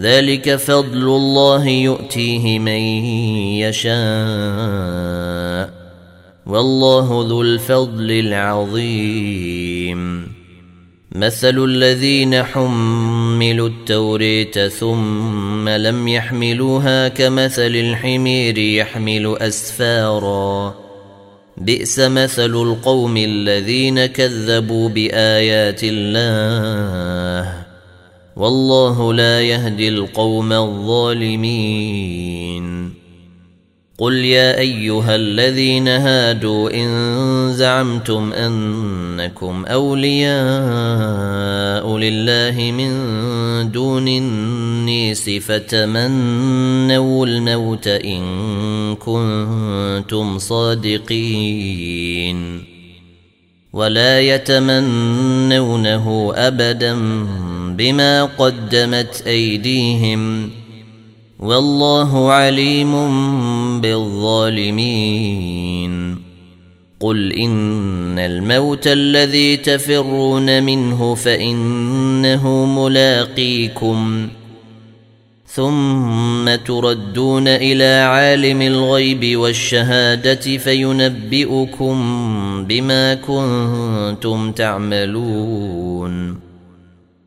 ذلك فضل الله يؤتيه من يشاء. والله ذو الفضل العظيم. مثل الذين حملوا التوريت ثم لم يحملوها كمثل الحمير يحمل أسفارا. بئس مثل القوم الذين كذبوا بآيات الله. والله لا يهدي القوم الظالمين. قل يا أيها الذين هادوا إن زعمتم أنكم أولياء لله من دون النيس فتمنوا الموت إن كنتم صادقين. ولا يتمنونه أبدا بما قدمت أيديهم والله عليم بالظالمين. قل إن الموت الذي تفرون منه فإنه ملاقيكم. ثم تردون إلى عالم الغيب والشهادة فينبئكم بما كنتم تعملون.